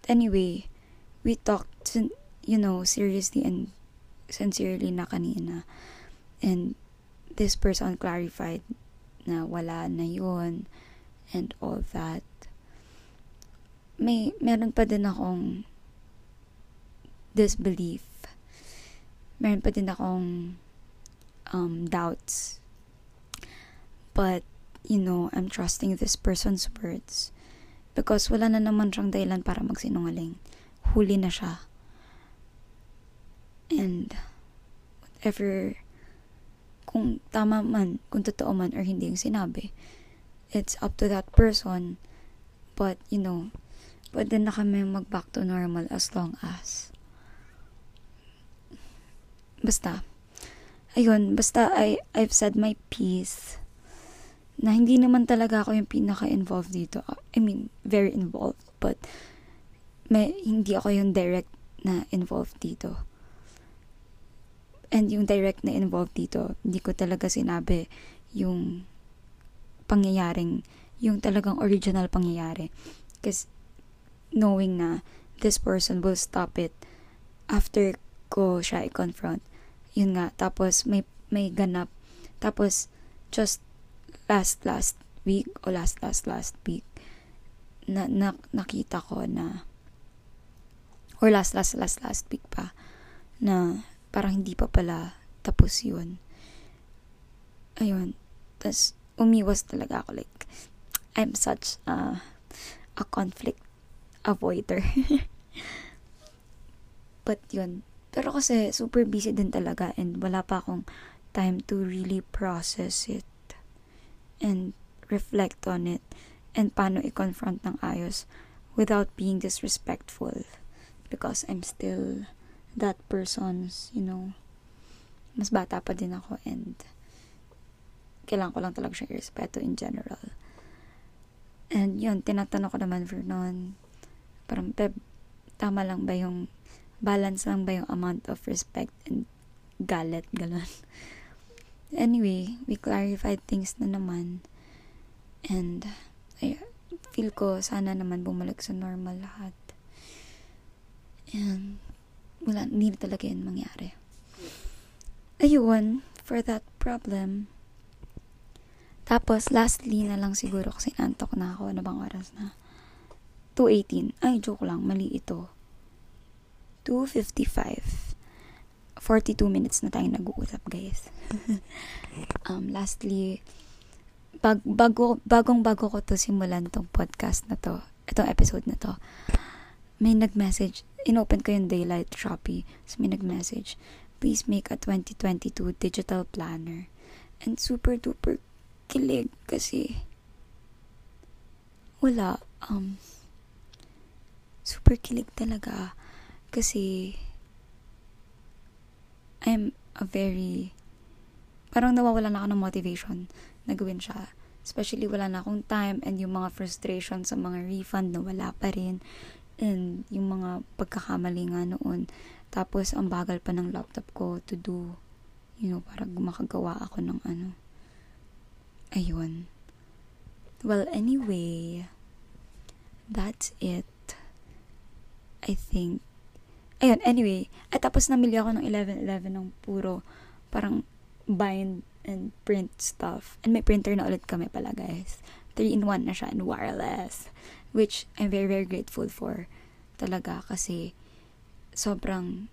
Speaker 1: Anyway, we talked, you know, seriously and sincerely na kanina. And this person clarified na wala na yun and all that. May, meron pa din akong disbelief. Meron pa din akong um, doubts. But you know, I'm trusting this person's words. Because wala na naman siyang dahilan para magsinungaling. Huli na siya. And, whatever, kung tama man, kung totoo man or hindi yung sinabi. It's up to that person. But, you know, pwede na kami mag back to normal as long as basta ayun, basta I, I've said my piece na hindi naman talaga ako yung pinaka-involved dito. I mean, very involved, but may, hindi ako yung direct na involved dito. And yung direct na involved dito, hindi ko talaga sinabi yung pangyayaring, yung talagang original pangyayari. Because knowing na this person will stop it after ko siya i-confront. Yun nga, tapos may, may ganap. Tapos, just last, last week, o last, last, last week, na, na nakita ko na or last, last, last, last week pa, na parang hindi pa pala tapos yun. Ayun. Tapos, umiwas talaga ako. Like, I'm such a, a conflict avoider. But yun. Pero kasi, super busy din talaga and wala pa akong time to really process it and reflect on it and paano i-confront ng ayos without being disrespectful because I'm still that person's, you know, mas bata pa din ako and kailangan ko lang talaga siyang irespeto in general. And yun, tinatanong ko naman Vernon, parang, Peb, tama lang ba yung, balance lang ba yung amount of respect and galit, galon. Anyway, we clarified things na naman. And, I feel ko, sana naman bumalik sa normal lahat. And, wala, hindi talaga yun mangyari. Ayun, for that problem. Tapos, lastly na lang siguro kasi antok na ako. Ano bang oras na? 2.18. Ay, joke lang. Mali ito. 2.55. 42 minutes na tayo nag-uusap, guys. um, lastly, bag, bago, bagong bago ko to simulan tong podcast na to, itong episode na to, may nag-message inopen ko yung Daylight Shopee. So, may nag-message, please make a 2022 digital planner. And super duper kilig kasi wala, um, super kilig talaga kasi I'm a very parang nawawala na ako ng motivation na gawin siya. Especially wala na akong time and yung mga frustration sa mga refund na wala pa rin and yung mga pagkakamali nga noon. Tapos, ang bagal pa ng laptop ko to do, you know, para makagawa ako ng ano. Ayun. Well, anyway, that's it. I think. Ayun, anyway. At tapos namili ako ng 11-11 ng puro parang bind and print stuff. And may printer na ulit kami pala, guys. 3-in-1 na siya and wireless which I'm very, very grateful for talaga kasi sobrang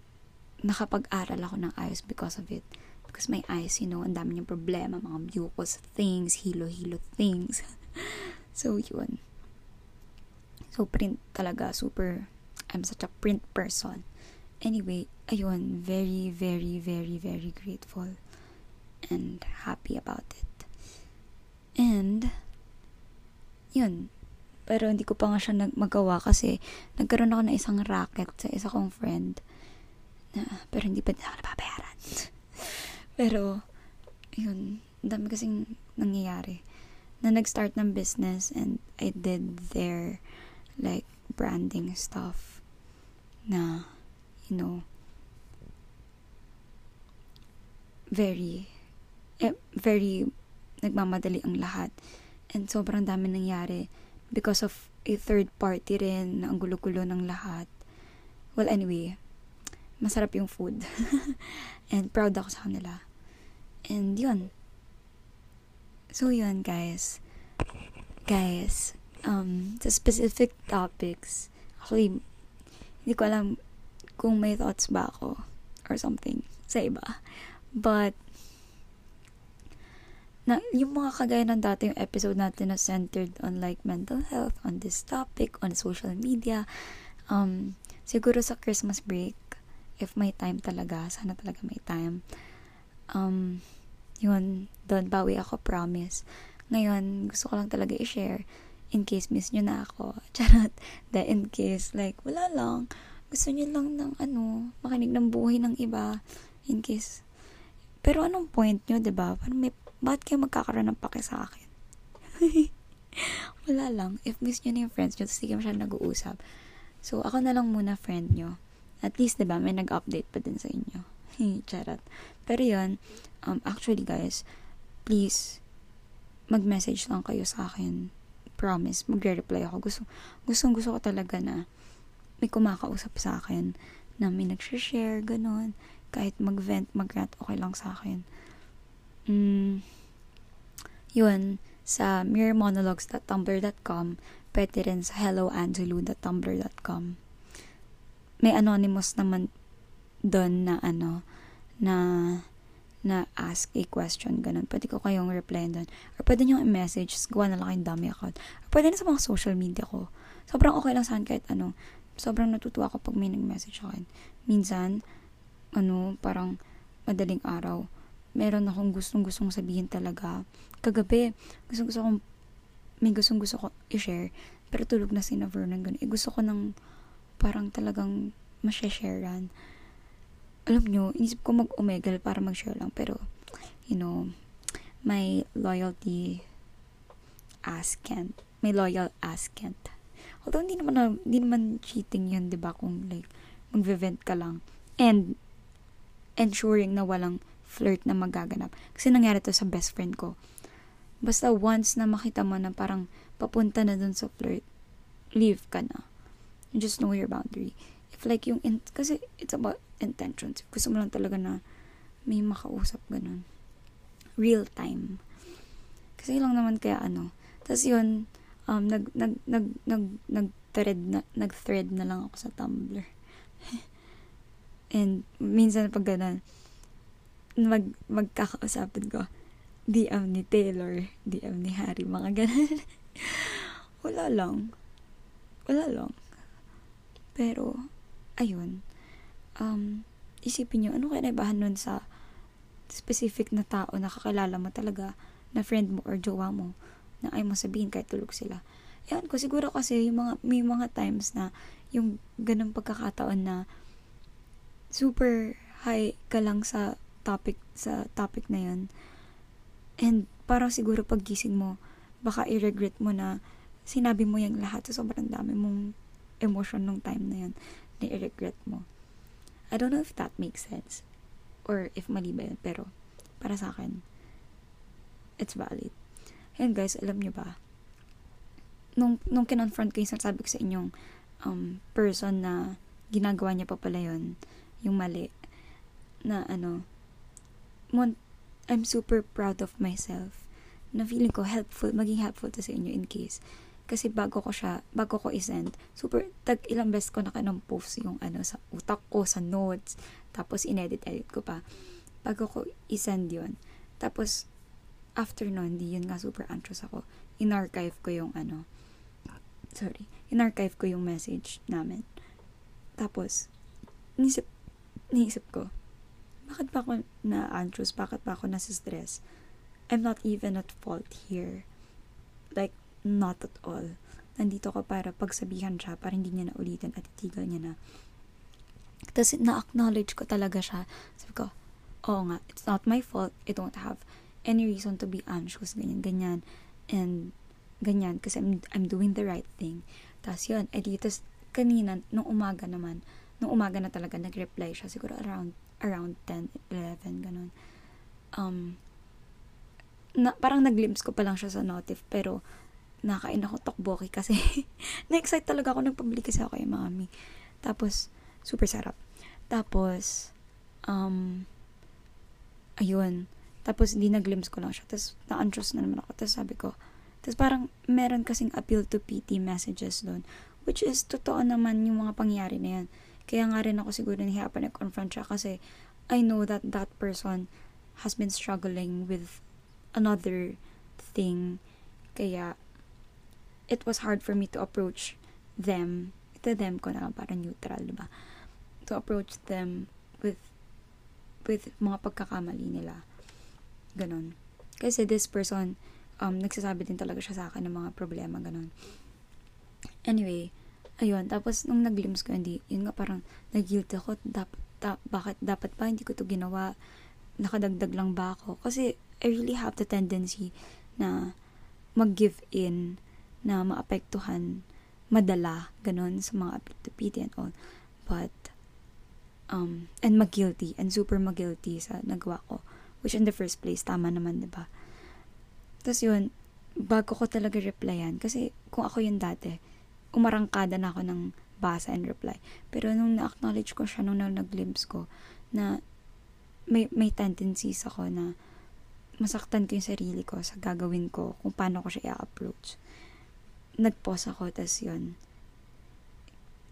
Speaker 1: nakapag-aral ako ng ayos because of it. Because my eyes, you know, ang dami niyang problema, mga mucus things, hilo-hilo things. so, yun. So, print talaga, super, I'm such a print person. Anyway, ayun, very, very, very, very grateful and happy about it. And, yun, pero hindi ko pa nga siya nag magawa kasi nagkaroon ako ng isang racket sa isa kong friend. Na, pero hindi pa din ako nababayaran. pero, yun, dami kasing nangyayari. Na nag-start ng business and I did their like branding stuff na, you know, very, eh, very nagmamadali ang lahat. And sobrang dami nangyari because of a third party rin na ang gulo-gulo ng lahat. Well, anyway, masarap yung food. And proud ako sa kanila. And yun. So yun, guys. Guys, um, sa specific topics, actually, hindi ko alam kung may thoughts ba ako or something sa iba. But, na yung mga kagaya ng dati yung episode natin na centered on like mental health, on this topic, on social media, um, siguro sa Christmas break, if may time talaga, sana talaga may time, um, yun, doon bawi ako, promise. Ngayon, gusto ko lang talaga i-share in case miss nyo na ako. Charot. The in case, like, wala lang. Gusto nyo lang ng, ano, makinig ng buhay ng iba. In case. Pero anong point nyo, ba diba? Parang may, bakit kayo magkakaroon ng pake sa akin? wala lang. If miss nyo na yung friends nyo, tapos hindi masyadong nag-uusap. So, ako na lang muna friend nyo. At least, diba, may nag-update pa din sa inyo. Charot. Pero yun, um, actually guys, please, mag-message lang kayo sa akin. Promise, magre-reply ako. Gusto, gustong gusto ko talaga na may kumakausap sa akin na may nag-share, ganun. Kahit mag-vent, mag-rant, okay lang sa akin. Mm, yun, sa mirrormonologues.tumblr.com, pwede rin sa helloangelo.tumblr.com. May anonymous naman doon na ano, na na ask a question, ganun. Pwede ko kayong reply doon. Or pwede nyo i-message, gawa na lang kayong dummy account. Or pwede na sa mga social media ko. Sobrang okay lang saan kahit ano. Sobrang natutuwa ako pag may nag-message akin. Minsan, ano, parang madaling araw, meron akong gustong gustong sabihin talaga. Kagabi, gustong gusto kong, may gustong gusto ko i-share, pero tulog na si na Vernon ganun. Eh, gusto ko ng, parang talagang masya-sharean alam nyo, inisip ko mag-omegal para mag-share lang. Pero, you know, my loyalty ass can't. My loyal ass can't. Although, hindi naman, na, hindi naman cheating yun, di ba? Kung like, mag-vent ka lang. And, ensuring na walang flirt na magaganap. Kasi nangyari to sa best friend ko. Basta once na makita mo na parang papunta na dun sa flirt, leave ka na. just know your boundary. If like yung, in, kasi it's about intentions. Gusto mo lang talaga na may makausap ganun. Real time. Kasi lang naman kaya ano. Tapos yun, um, nag, nag, nag, nag, nag-thread na, nag-thread na lang ako sa Tumblr. And, minsan pag ganun, mag, magkakausapin ko, DM ni Taylor, DM ni Harry, mga ganun. Wala lang. Wala lang. Pero, ayun, um, isipin nyo, ano kaya naibahan nun sa specific na tao na kakilala mo talaga, na friend mo or jowa mo, na ay mo sabihin kahit tulog sila. Yan ko, siguro kasi yung mga, may mga times na yung ganang pagkakataon na super high ka lang sa topic, sa topic na yun. And parang siguro paggising mo, baka i-regret mo na sinabi mo yung lahat sa sobrang dami mong emotion nung time na yun na i-regret mo. I don't know if that makes sense. Or if mali ba yun. Pero, para sa akin, it's valid. And guys, alam nyo ba, nung, nung kinonfront ko yung sabi ko sa inyong um, person na ginagawa niya pa pala yun, yung mali, na ano, mon, I'm super proud of myself na feeling ko helpful, maging helpful to sa inyo in case kasi bago ko siya, bago ko i-send, super, tag ilang beses ko na post yung ano, sa utak ko, sa notes, tapos inedit-edit ko pa. Bago ko i-send yun. Tapos, after nun, di yun nga super anxious ako. In-archive ko yung ano, sorry, in-archive ko yung message namin. Tapos, nisip, nisip ko, bakit ba ako na-anxious? Bakit ba ako nasa-stress? I'm not even at fault here. Like, Not at all. Nandito ka para pagsabihan siya para hindi niya na ulitin at itigil niya na. Tapos na-acknowledge ko talaga siya. Sabi ko, oo nga, it's not my fault. I don't have any reason to be anxious, ganyan, ganyan. And ganyan, kasi I'm, I'm doing the right thing. Tapos yun, edi, tapos kanina, nung umaga naman, nung umaga na talaga, nag-reply siya, siguro around, around 10, 11, ganun. Um, na, parang nag-glimpse ko pa lang siya sa notif, pero nakain ako tokboki kasi na-excite talaga ako nagpabili kasi ako kay mami. Tapos, super sarap. Tapos, um, ayun. Tapos, hindi na-glimpse ko lang siya. Tapos, na-anxious na naman ako. Tapos, sabi ko, tapos parang meron kasing appeal to PT messages doon. Which is, totoo naman yung mga pangyari na yan. Kaya nga rin ako siguro nahiya pa nag-confront siya kasi I know that that person has been struggling with another thing. Kaya, it was hard for me to approach them. Ito them ko na para neutral, diba? To approach them with with mga pagkakamali nila. Ganon. Kasi this person, um, nagsasabi din talaga siya sa akin ng mga problema, ganon. Anyway, ayun, tapos nung naglims ko, hindi, yun nga parang nag-guilt ako, dapat, da, bakit, dapat pa hindi ko to ginawa, nakadagdag lang ba ako? Kasi I really have the tendency na mag-give in, na maapektuhan, madala, ganon, sa mga apiti and all. But, um, and mag-guilty, and super mag-guilty sa nagawa ko. Which in the first place, tama naman, ba diba? Tapos yun, bago ko talaga replyan, kasi kung ako yun dati, umarangkada na ako ng basa and reply. Pero nung na-acknowledge ko siya, nung nag-glimpse ko, na may, may tendencies ako na masaktan ko yung sarili ko sa gagawin ko, kung paano ko siya i-approach. Nag-pause ako, tas yun,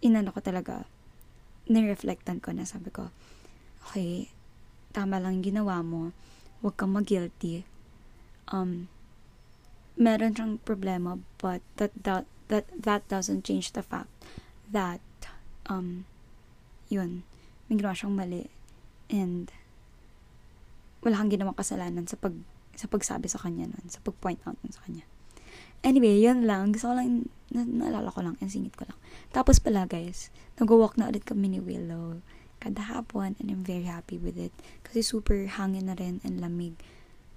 Speaker 1: inano ko talaga, nireflectan ko na sabi ko, okay, tama lang ginawa mo, huwag kang mag-guilty. Um, meron siyang problema, but that, that, that, that doesn't change the fact that, um, yun, may ginawa siyang mali. And, wala kang ginawang kasalanan sa pag sa pagsabi sa kanya nun, sa pag-point out nun sa kanya. Anyway, yun lang. Gusto ko lang, na, naalala ko lang, singit ko lang. Tapos pala, guys, nag-walk na ulit kami ni Willow kada hapon, and I'm very happy with it. Kasi super hangin na rin, and lamig,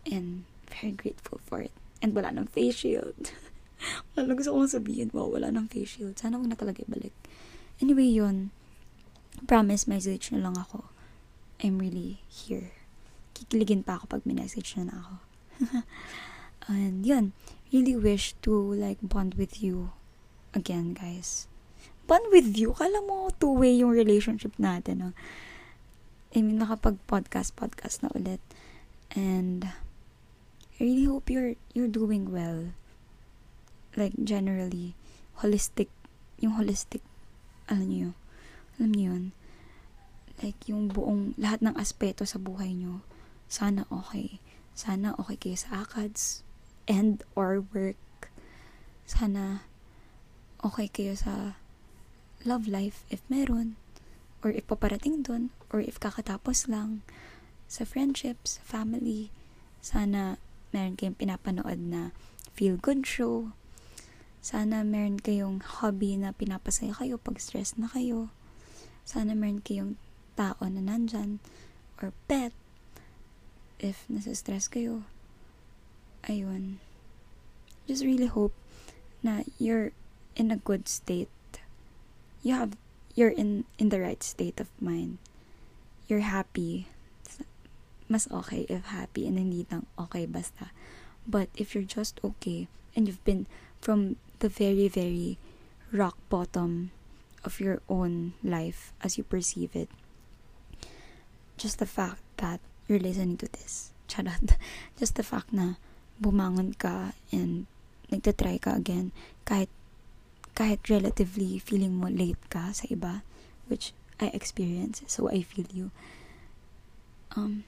Speaker 1: and very grateful for it. And wala ng face shield. wala gusto kong sabihin, wow, wala ng face shield. Sana huwag na talaga ibalik. Anyway, yun. Promise, message na lang ako. I'm really here kikiligin pa ako pag message na, na ako. and yun, really wish to like bond with you again, guys. Bond with you? Kala mo two-way yung relationship natin, no? I mean, nakapag-podcast, podcast na ulit. And, I really hope you're, you're doing well. Like, generally, holistic, yung holistic, alam niyo, alam niyo yun, like, yung buong, lahat ng aspeto sa buhay niyo, sana okay. Sana okay kayo sa ACADS and or work. Sana okay kayo sa love life if meron. Or if paparating dun. Or if kakatapos lang. Sa friendships, family. Sana meron kayong pinapanood na feel good show. Sana meron kayong hobby na pinapasaya kayo pag stress na kayo. Sana meron kayong tao na nandyan or pet if nasa-stress kayo, ayun, just really hope na you're in a good state. You have, you're in, in the right state of mind. You're happy. Mas okay if happy and hindi lang okay basta. But if you're just okay and you've been from the very, very rock bottom of your own life as you perceive it, just the fact that you're listening to this. Charot. Just the fact na bumangon ka and nagtatry ka again kahit kahit relatively feeling mo late ka sa iba which I experience so I feel you um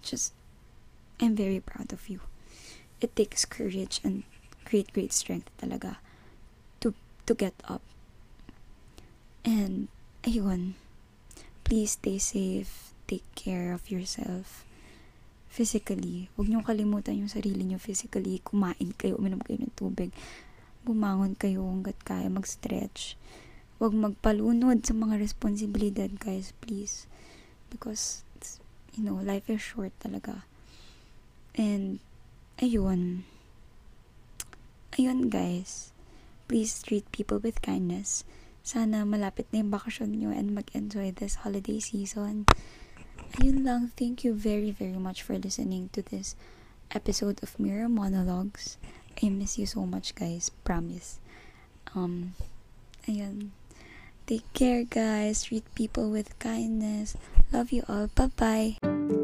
Speaker 1: just I'm very proud of you it takes courage and great great strength talaga to get up and ayun please stay safe take care of yourself physically. Huwag niyong kalimutan yung sarili niyo physically. Kumain kayo, uminom kayo ng tubig. Bumangon kayo hanggat kaya mag-stretch. Huwag magpalunod sa mga responsibilidad, guys, please. Because, you know, life is short talaga. And, ayun. Ayun, guys. Please treat people with kindness. Sana malapit na yung bakasyon nyo and mag-enjoy this holiday season ayun lang. Thank you very, very much for listening to this episode of Mirror Monologues. I miss you so much, guys. Promise. Um, ayun. Take care, guys. Treat people with kindness. Love you all. Bye-bye.